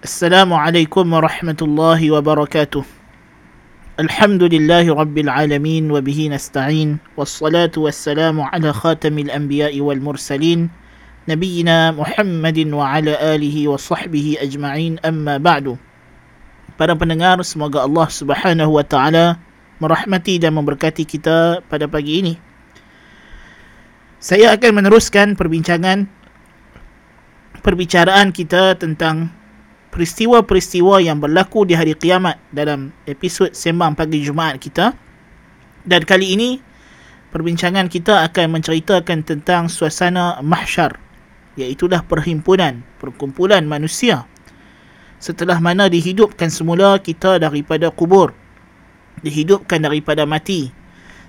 Assalamualaikum warahmatullahi wabarakatuh. الله وبركاته الحمد لله nasta'in wassalatu wassalamu ala khatamil anbiya'i wal mursalin الأنبياء Muhammadin wa ala alihi wa sahbihi ajma'in amma ba'du. Para pendengar, semoga Allah subhanahu wa ta'ala merahmati dan memberkati kita pada pagi ini. Saya akan meneruskan perbincangan perbicaraan kita tentang peristiwa-peristiwa yang berlaku di hari kiamat dalam episod sembang pagi Jumaat kita. Dan kali ini perbincangan kita akan menceritakan tentang suasana mahsyar iaitu dah perhimpunan, perkumpulan manusia. Setelah mana dihidupkan semula kita daripada kubur dihidupkan daripada mati.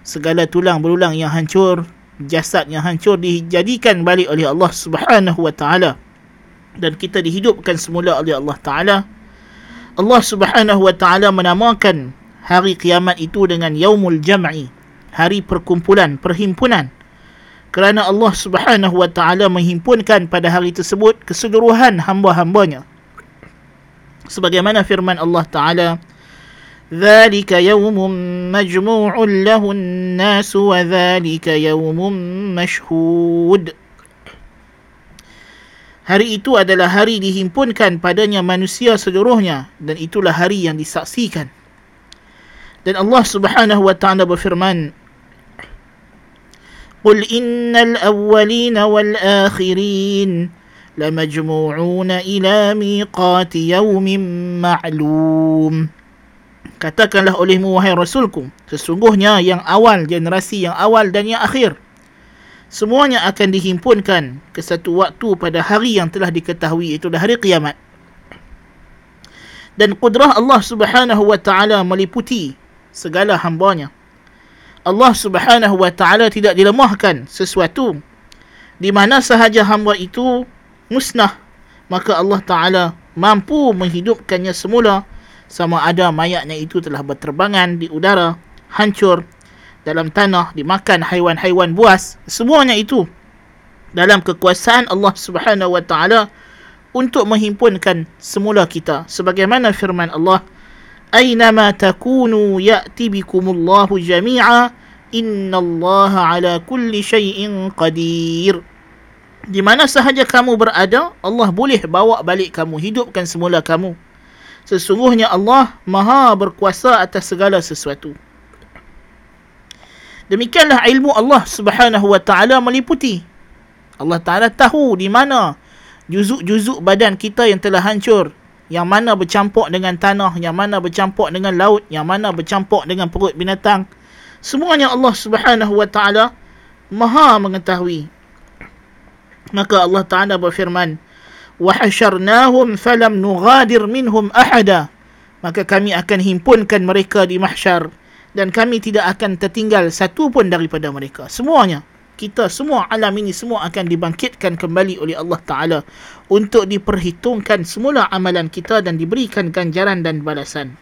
Segala tulang berulang yang hancur jasad yang hancur dijadikan balik oleh Allah Subhanahu wa taala dan kita dihidupkan semula oleh Allah taala Allah Subhanahu wa taala menamakan hari kiamat itu dengan yaumul jam'i hari perkumpulan perhimpunan kerana Allah Subhanahu wa taala menghimpunkan pada hari tersebut keseluruhan hamba-hambanya sebagaimana firman Allah Taala ذلك يوم مجموع له الناس وذلك يوم مشهود Hari itu adalah hari dihimpunkan padanya manusia seluruhnya dan itulah hari yang disaksikan. Dan Allah Subhanahu wa taala berfirman قل إن الأولين والآخرين لمجموعون إلى ميقات يوم معلوم Katakanlah olehmu wahai Rasulku Sesungguhnya yang awal generasi yang awal dan yang akhir Semuanya akan dihimpunkan ke satu waktu pada hari yang telah diketahui Itu hari kiamat. Dan kudrah Allah subhanahu wa ta'ala meliputi segala hambanya. Allah subhanahu wa ta'ala tidak dilemahkan sesuatu di mana sahaja hamba itu musnah maka Allah Ta'ala mampu menghidupkannya semula sama ada mayatnya itu telah berterbangan di udara hancur dalam tanah dimakan haiwan-haiwan buas semuanya itu dalam kekuasaan Allah Subhanahu wa taala untuk menghimpunkan semula kita sebagaimana firman Allah Aynama takunu ya'ti bikumullahu jami'a innallaha ala kulli syai'in qadir di mana sahaja kamu berada, Allah boleh bawa balik kamu, hidupkan semula kamu. Sesungguhnya Allah maha berkuasa atas segala sesuatu. Demikianlah ilmu Allah subhanahu wa ta'ala meliputi. Allah ta'ala tahu di mana juzuk-juzuk badan kita yang telah hancur. Yang mana bercampur dengan tanah, yang mana bercampur dengan laut, yang mana bercampur dengan perut binatang. Semuanya Allah subhanahu wa ta'ala maha mengetahui maka Allah Taala berfirman wa hasyarnahum falam nughadir minhum ahada maka kami akan himpunkan mereka di mahsyar dan kami tidak akan tertinggal satu pun daripada mereka. Semuanya kita semua alam ini semua akan dibangkitkan kembali oleh Allah Taala untuk diperhitungkan semula amalan kita dan diberikan ganjaran dan balasan.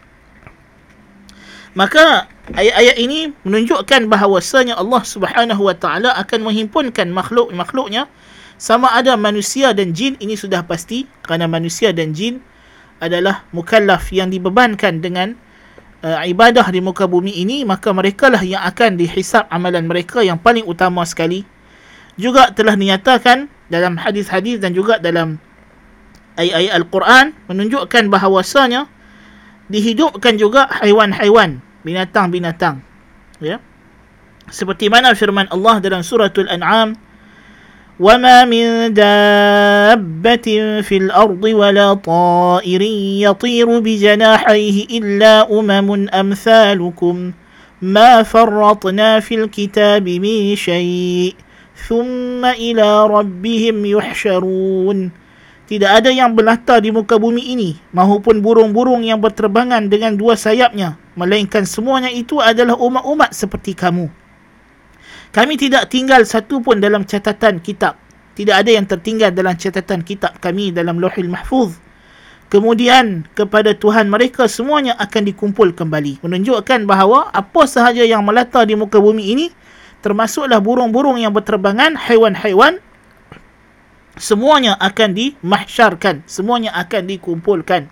Maka ayat-ayat ini menunjukkan bahawasanya Allah Subhanahu wa taala akan menghimpunkan makhluk-makhluknya. Sama ada manusia dan jin ini sudah pasti kerana manusia dan jin adalah mukallaf yang dibebankan dengan uh, ibadah di muka bumi ini maka mereka lah yang akan dihisap amalan mereka yang paling utama sekali. Juga telah dinyatakan dalam hadis-hadis dan juga dalam ayat-ayat Al-Quran menunjukkan bahawasanya dihidupkan juga haiwan-haiwan binatang-binatang. Ya. Seperti mana firman Allah dalam suratul an'am وما من دابة في الأرض ولا طائر يطير بجناحيه إلا أمم أمثالكم ما فرطنا في الكتاب من شيء ثم إلى ربهم يحشرون Tidak ada yang belata di muka bumi ini maupun burung-burung yang berterbangan dengan dua sayapnya melainkan semuanya itu adalah umat-umat seperti kamu. Kami tidak tinggal satu pun dalam catatan kitab. Tidak ada yang tertinggal dalam catatan kitab kami dalam lohil mahfuz. Kemudian kepada Tuhan mereka semuanya akan dikumpul kembali. Menunjukkan bahawa apa sahaja yang melata di muka bumi ini termasuklah burung-burung yang berterbangan, haiwan-haiwan semuanya akan dimahsyarkan semuanya akan dikumpulkan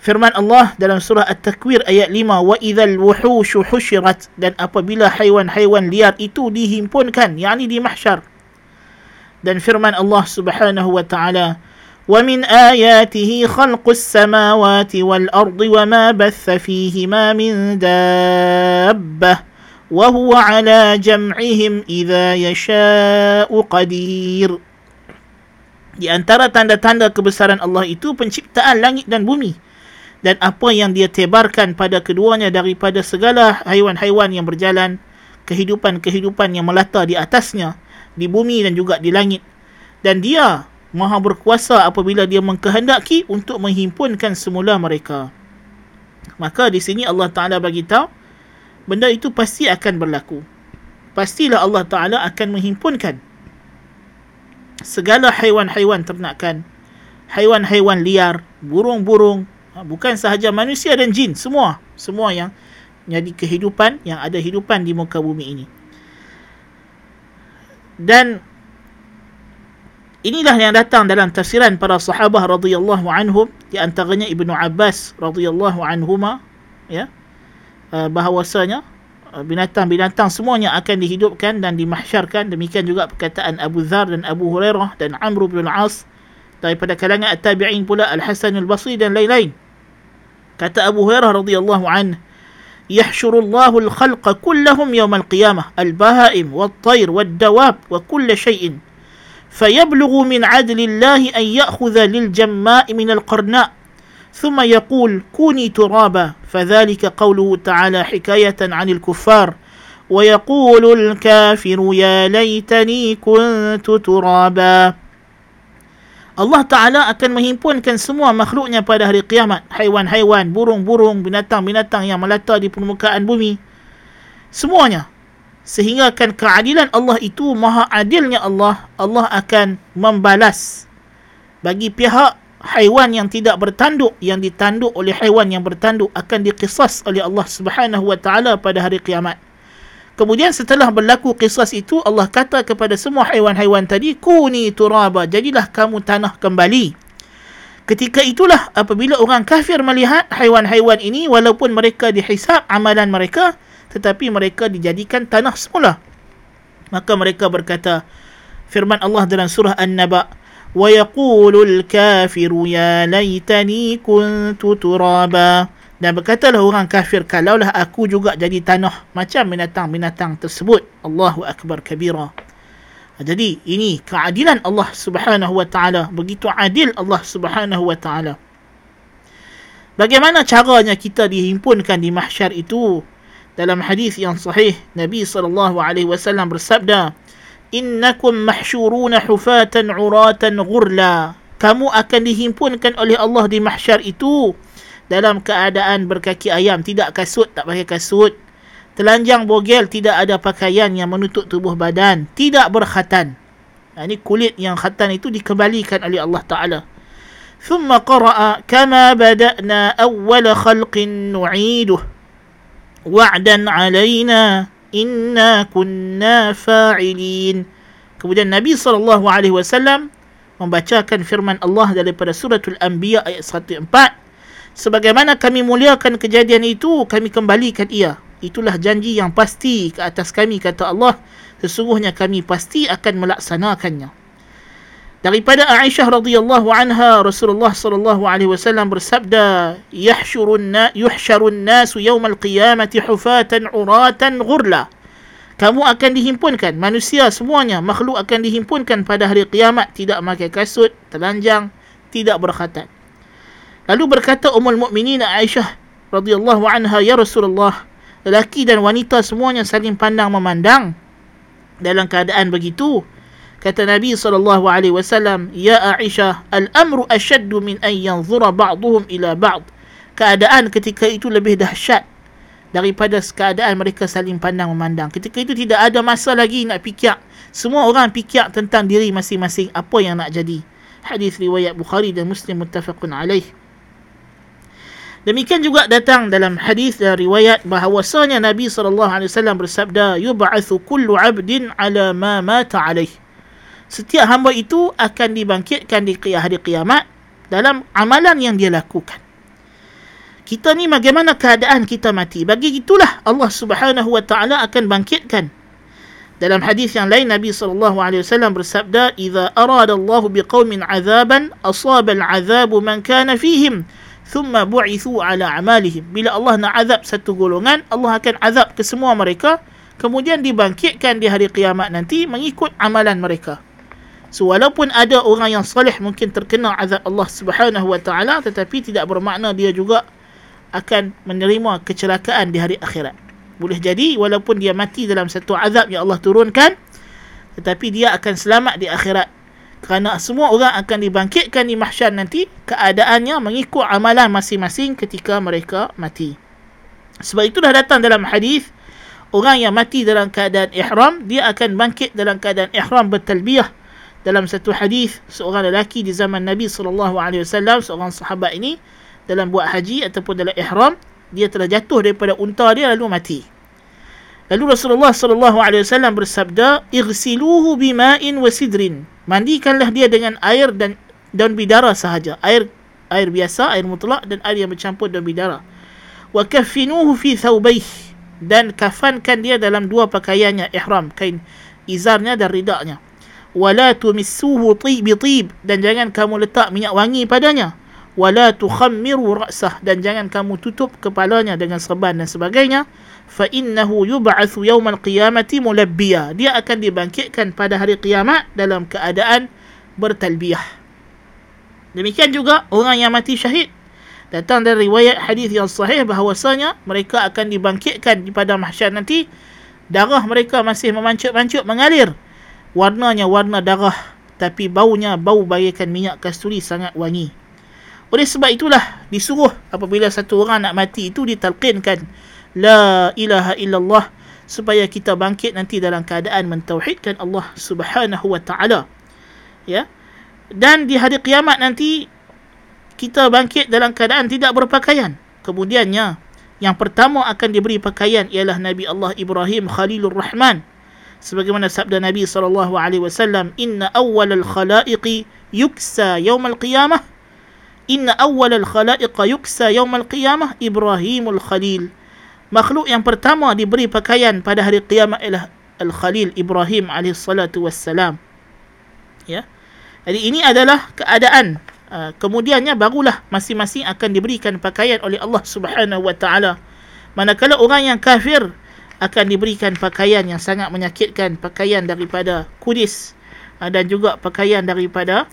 firman Allah dalam surah At-Takwir ayat 5 wa idzal wuhushu husyirat dan apabila haiwan-haiwan liar itu dihimpunkan yakni di mahsyar dan firman Allah Subhanahu wa taala ومن آياته خلق السماوات والأرض وما بث فيهما من دابة وهو على جمعهم إذا يشاء قدير Di antara tanda-tanda kebesaran Allah itu penciptaan langit dan bumi dan apa yang dia tebarkan pada keduanya daripada segala haiwan-haiwan yang berjalan, kehidupan-kehidupan yang melata di atasnya, di bumi dan juga di langit. Dan dia maha berkuasa apabila dia mengkehendaki untuk menghimpunkan semula mereka. Maka di sini Allah Ta'ala bagi tahu, benda itu pasti akan berlaku. Pastilah Allah Ta'ala akan menghimpunkan segala haiwan-haiwan ternakan, haiwan-haiwan liar, burung-burung, Ha, bukan sahaja manusia dan jin semua. Semua yang jadi kehidupan yang ada hidupan di muka bumi ini. Dan inilah yang datang dalam tafsiran para sahabat radhiyallahu anhum di antaranya Ibnu Abbas radhiyallahu anhuma ya. Uh, bahawasanya uh, binatang-binatang semuanya akan dihidupkan dan dimahsyarkan. Demikian juga perkataan Abu Dhar dan Abu Hurairah dan Amr bin Al-As daripada kalangan at-tabi'in pula Al-Hasan Al-Basri dan lain-lain. Kata Abu Hurairah radhiyallahu an, "Yahshuru Allahu al-khalqa kullahum yawm al-qiyamah, al-bahaim wat-tayr wad-dawab wa kull shay'in." فيبلغ من عدل الله أن يأخذ للجماء من القرناء ثم يقول كوني ترابا فذلك قوله تعالى حكاية عن الكفار ويقول الكافر يا ليتني كنت ترابا Allah Ta'ala akan menghimpunkan semua makhluknya pada hari kiamat. Haiwan-haiwan, burung-burung, binatang-binatang yang melata di permukaan bumi. Semuanya. Sehingga akan keadilan Allah itu, maha adilnya Allah, Allah akan membalas bagi pihak haiwan yang tidak bertanduk, yang ditanduk oleh haiwan yang bertanduk akan dikisas oleh Allah Subhanahu Wa Ta'ala pada hari kiamat. Kemudian setelah berlaku kisah itu Allah kata kepada semua haiwan-haiwan tadi kuni turaba jadilah kamu tanah kembali. Ketika itulah apabila orang kafir melihat haiwan-haiwan ini walaupun mereka dihisap amalan mereka tetapi mereka dijadikan tanah semula. Maka mereka berkata firman Allah dalam surah An-Naba yaqulul kafiru ya laitani kuntu turaba dan berkatalah orang kafir, kalaulah aku juga jadi tanah macam binatang-binatang tersebut. Allahu Akbar kabira. Jadi ini keadilan Allah subhanahu wa ta'ala. Begitu adil Allah subhanahu wa ta'ala. Bagaimana caranya kita dihimpunkan di mahsyar itu? Dalam hadis yang sahih, Nabi SAW bersabda, Innakum mahsyuruna hufatan uratan ghurla. Kamu akan dihimpunkan oleh Allah di mahsyar itu dalam keadaan berkaki ayam tidak kasut tak pakai kasut telanjang bogel tidak ada pakaian yang menutup tubuh badan tidak berkhatan nah, ini kulit yang khatan itu dikembalikan oleh Allah Taala ثم قرأ كما بدأنا أول خلق نعيده وعدا علينا إنا كنا فاعلين kemudian Nabi SAW membacakan firman Allah daripada suratul Anbiya ayat 104 Sebagaimana kami muliakan kejadian itu, kami kembalikan ia. Itulah janji yang pasti ke atas kami, kata Allah. Sesungguhnya kami pasti akan melaksanakannya. Daripada Aisyah radhiyallahu anha Rasulullah sallallahu alaihi wasallam bersabda yahshurun na yuhsharun nasu yaumal qiyamati hufatan uratan ghurla kamu akan dihimpunkan manusia semuanya makhluk akan dihimpunkan pada hari kiamat tidak memakai kasut telanjang tidak berkhatat Lalu berkata Ummul Mukminin Aisyah radhiyallahu anha ya Rasulullah, lelaki dan wanita semuanya saling pandang memandang dalam keadaan begitu. Kata Nabi sallallahu alaihi wasallam, "Ya Aisyah, al-amru ashaddu min an yanzura ba'dhum ila ba'd." Keadaan ketika itu lebih dahsyat daripada keadaan mereka saling pandang memandang. Ketika itu tidak ada masa lagi nak fikir. Semua orang fikir tentang diri masing-masing apa yang nak jadi. Hadis riwayat Bukhari dan Muslim muttafaqun alaih. Demikian juga datang dalam hadis dan riwayat bahawasanya Nabi SAW bersabda, Yub'athu kullu abdin ala ma mata alaih. setiap hamba itu akan dibangkitkan di hari kiamat dalam amalan yang dia lakukan. Kita ni bagaimana keadaan kita mati? Bagi itulah Allah Subhanahu wa taala akan bangkitkan. Dalam hadis yang lain Nabi sallallahu alaihi wasallam bersabda, "Idza arada Allah biqaumin 'adzaban, asaba al-'adzabu man kana fihim." Thumma bu'ithu ala amalihim. Bila Allah nak azab satu golongan Allah akan azab ke semua mereka. Kemudian dibangkitkan di hari kiamat nanti mengikut amalan mereka. So walaupun ada orang yang soleh mungkin terkena azab Allah Subhanahu wa taala tetapi tidak bermakna dia juga akan menerima kecelakaan di hari akhirat. Boleh jadi walaupun dia mati dalam satu azab yang Allah turunkan tetapi dia akan selamat di akhirat kerana semua orang akan dibangkitkan di mahsyar nanti keadaannya mengikut amalan masing-masing ketika mereka mati. Sebab itu dah datang dalam hadis orang yang mati dalam keadaan ihram dia akan bangkit dalam keadaan ihram bertalbiyah. Dalam satu hadis seorang lelaki di zaman Nabi sallallahu alaihi wasallam seorang sahabat ini dalam buat haji ataupun dalam ihram dia telah jatuh daripada unta dia lalu mati Lalu Rasulullah sallallahu alaihi wasallam bersabda, "Ighsiluhu bima'in wa sidrin." Mandikanlah dia dengan air dan daun bidara sahaja. Air air biasa, air mutlak dan air yang bercampur daun bidara. Wa kaffinuhu fi thawbayh dan kafankan dia dalam dua pakaiannya ihram, kain izarnya dan ridaknya. Wala tumissuhu tib dan jangan kamu letak minyak wangi padanya. Wala tukhammiru ra'sah dan jangan kamu tutup kepalanya dengan serban dan sebagainya fa innahu yub'atsu yawmal qiyamati mulabbiya dia akan dibangkitkan pada hari kiamat dalam keadaan bertalbiyah. Demikian juga orang yang mati syahid. Datang dari riwayat hadis yang sahih bahawasanya mereka akan dibangkitkan di pada mahsyar nanti. Darah mereka masih memancut-mancut mengalir. Warnanya warna darah tapi baunya bau bagaikan minyak kasturi sangat wangi. Oleh sebab itulah disuruh apabila satu orang nak mati itu ditalqinkan la ilaha illallah supaya kita bangkit nanti dalam keadaan mentauhidkan Allah Subhanahu wa taala. Ya? Dan di hari kiamat nanti kita bangkit dalam keadaan tidak berpakaian. Kemudiannya yang pertama akan diberi pakaian ialah Nabi Allah Ibrahim Khalilur Rahman. Sebagaimana sabda Nabi sallallahu alaihi wasallam inna awwalal khalaiqi yuksa yaumal qiyamah. Inna awwalal khalaiq yuksa yaumal qiyamah Ibrahimul Khalil makhluk yang pertama diberi pakaian pada hari kiamat ialah Al-Khalil Ibrahim alaihissalatu wassalam. Ya. Jadi ini adalah keadaan. Uh, kemudiannya barulah masing-masing akan diberikan pakaian oleh Allah Subhanahu wa taala. Manakala orang yang kafir akan diberikan pakaian yang sangat menyakitkan, pakaian daripada kudis uh, dan juga pakaian daripada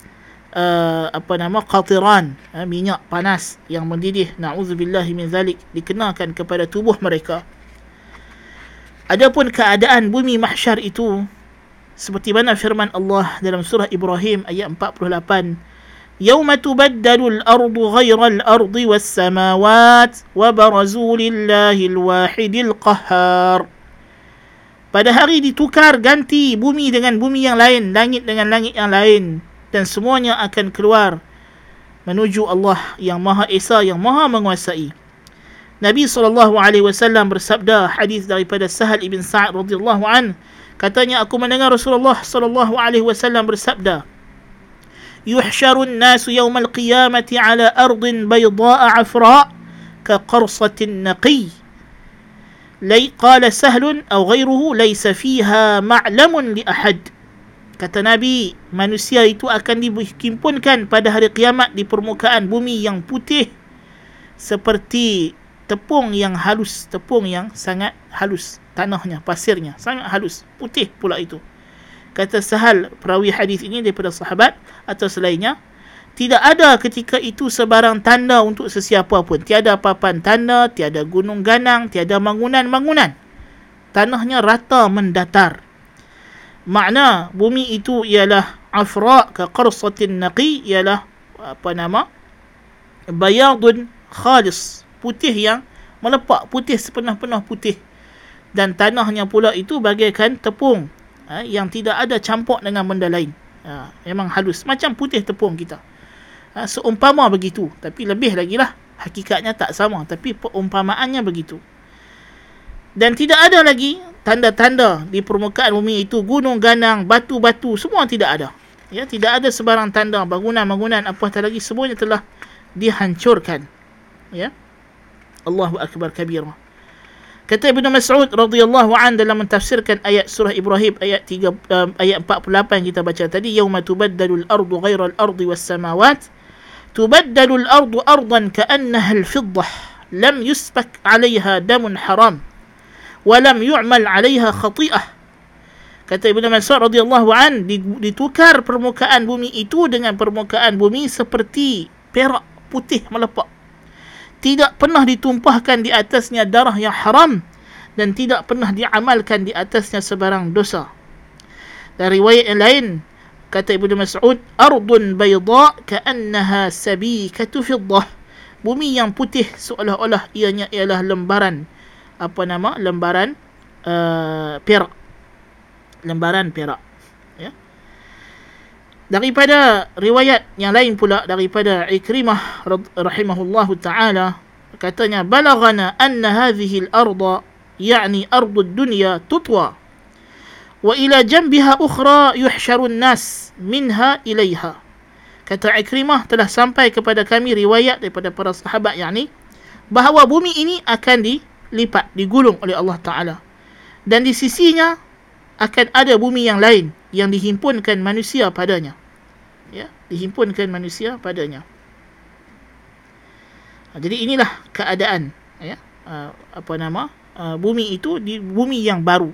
uh, apa nama qatiran uh, minyak panas yang mendidih naudzubillahi min zalik dikenakan kepada tubuh mereka adapun keadaan bumi mahsyar itu seperti mana firman Allah dalam surah Ibrahim ayat 48 يوم تبدل الأرض غير الأرض والسماوات وبرزوا لله الواحد القهار Pada hari ditukar ganti bumi dengan bumi yang lain, langit dengan langit yang lain dan semuanya akan keluar menuju Allah yang Maha Esa yang Maha menguasai. Nabi SAW bersabda hadis daripada Sahal ibn Sa'ad radhiyallahu an katanya aku mendengar Rasulullah sallallahu alaihi wasallam bersabda yuhsharu an-nas yawm al-qiyamati ala ardin bayda'a 'afra ka qarsatin naqi لي قال سهل أو غيره ليس فيها معلم لأحد Kata Nabi, manusia itu akan dihimpunkan pada hari kiamat di permukaan bumi yang putih seperti tepung yang halus, tepung yang sangat halus tanahnya, pasirnya sangat halus, putih pula itu. Kata Sahal perawi hadis ini daripada sahabat atau selainnya, tidak ada ketika itu sebarang tanda untuk sesiapa pun. Tiada papan tanda, tiada gunung ganang, tiada bangunan-bangunan. Tanahnya rata mendatar makna bumi itu ialah afra ka qarsatin naqi ialah apa nama bayadun khalis putih yang melepak putih sepenuh-penuh putih. Dan tanahnya pula itu bagaikan tepung ha, yang tidak ada campur dengan benda lain. Ha, memang halus macam putih tepung kita. Ha, seumpama begitu tapi lebih lagi lah hakikatnya tak sama tapi perumpamaannya begitu Dan tidak ada lagi tanda-tanda di permukaan bumi itu gunung ganang, batu-batu semua tidak ada. Ya, tidak ada sebarang tanda bangunan-bangunan apatah lagi semuanya telah dihancurkan. Ya. Allahu akbar kabira. Kata Ibnu Mas'ud radhiyallahu an dalam mentafsirkan ayat surah Ibrahim ayat 3 um, ayat 48 kita baca tadi yauma tubaddalu al-ardu ghayra al-ardi was-samawat tubaddalu al-ardu ardan ka'annaha al-fiddah lam yusbak 'alayha damun haram wa lam yu'mal 'alayha khati'ah Kata Ibnu Mas'ud radhiyallahu an ditukar permukaan bumi itu dengan permukaan bumi seperti perak putih melepak tidak pernah ditumpahkan di atasnya darah yang haram dan tidak pernah diamalkan di atasnya sebarang dosa. Dari riwayat yang lain, kata Ibnu Mas'ud, "Ardun bayda ka'annaha sabikatu fiddah." Bumi yang putih seolah-olah ianya ialah lembaran apa nama? Lembaran uh, perak. Lembaran perak daripada riwayat yang lain pula daripada Ikrimah rahimahullahu taala katanya balaghana anna hadhihi al-ardh yani ardu dunya tutwa wa ila janbiha ukhra yuhsharu an-nas minha ilaiha kata Ikrimah telah sampai kepada kami riwayat daripada para sahabat yakni bahawa bumi ini akan dilipat digulung oleh Allah taala dan di sisinya akan ada bumi yang lain yang dihimpunkan manusia padanya. Ya, dihimpunkan manusia padanya. Ha, jadi inilah keadaan ya, uh, apa nama? Uh, bumi itu di bumi yang baru.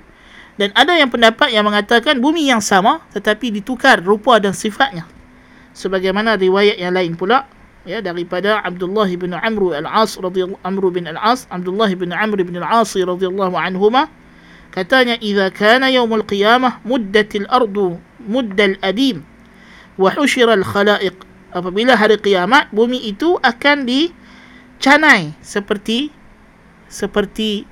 Dan ada yang pendapat yang mengatakan bumi yang sama tetapi ditukar rupa dan sifatnya. Sebagaimana riwayat yang lain pula ya daripada Abdullah bin Amr al-As radhiyallahu Amr bin al-As Abdullah bin Amr bin al-As radhiyallahu anhuma katanya idza kana yaumul qiyamah muddatil ardu muddal adim wa hushiral khalaiq apabila hari kiamat bumi itu akan dicanai seperti seperti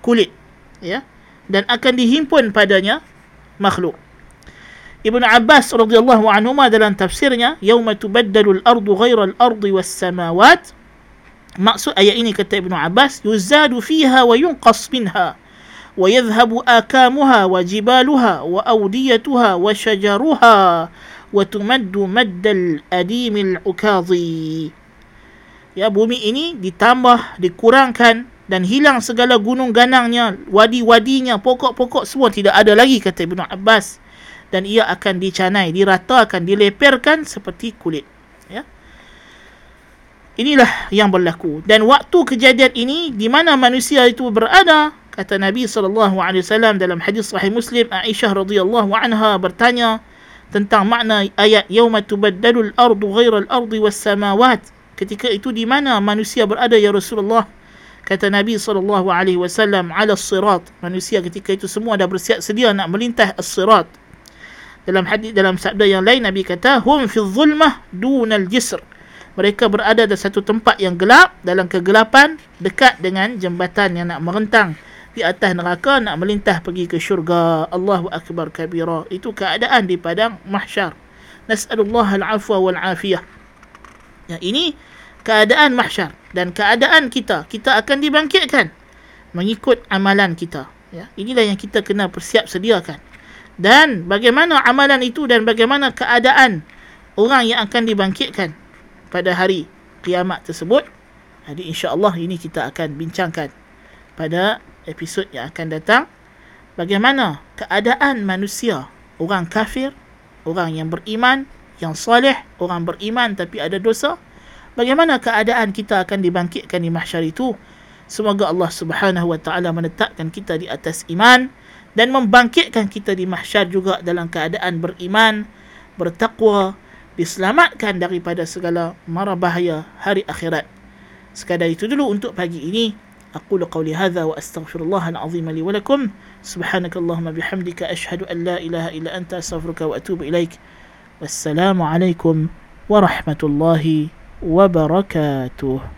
kulit ya dan akan dihimpun padanya makhluk Ibn Abbas radhiyallahu anhu dalam tafsirnya yauma tubaddalu al-ardu ghayra al-ardi was-samawat maksud ayat ini kata Ibn Abbas yuzadu fiha wa yunqas minha wa yadhhabu akamuha wa jibaluha wa awdiyatuha wa shajaruha wa tumaddu maddal adim al-ukadhi ya bumi ini ditambah dikurangkan dan hilang segala gunung ganangnya wadi-wadinya pokok-pokok semua tidak ada lagi kata Ibn Abbas. Dan ia akan dicanai, diratakan, dileperkan seperti kulit. Ya. Inilah yang berlaku. Dan waktu kejadian ini, di mana manusia itu berada, kata Nabi SAW dalam hadis sahih Muslim Aisyah radhiyallahu anha bertanya tentang makna ayat tubaddalu al-ardu ghayra al-ardi was-samawat ketika itu di mana manusia berada ya Rasulullah kata Nabi sallallahu alaihi wasallam ala sirat manusia ketika itu semua dah bersiap sedia nak melintah as-sirat dalam hadis dalam sabda yang lain Nabi kata hum fi dhulmah dunal jisr. Mereka berada di satu tempat yang gelap dalam kegelapan dekat dengan jembatan yang nak merentang. Di atas neraka nak melintah pergi ke syurga. Allahu akbar kabira itu keadaan di padang mahsyar. Nasallallahu al-afwa wal afiyah ya ini keadaan mahsyar. Dan keadaan kita kita akan dibangkitkan mengikut amalan kita. Ya inilah yang kita kena persiap sediakan dan bagaimana amalan itu dan bagaimana keadaan orang yang akan dibangkitkan pada hari kiamat tersebut. Jadi insya-Allah ini kita akan bincangkan pada episod yang akan datang. Bagaimana keadaan manusia orang kafir orang yang beriman yang soleh orang beriman tapi ada dosa. Bagaimana keadaan kita akan dibangkitkan di mahsyar itu? Semoga Allah Subhanahu wa taala menetapkan kita di atas iman dan membangkitkan kita di mahsyar juga dalam keadaan beriman bertakwa diselamatkan daripada segala mara bahaya hari akhirat sekadar itu dulu untuk pagi ini أقول قولي هذا وأستغفر الله العظيم لي ولكم سبحانك اللهم بحمدك أشهد أن لا إله إلا أنت أستغفرك وأتوب إليك والسلام عليكم ورحمة الله وبركاته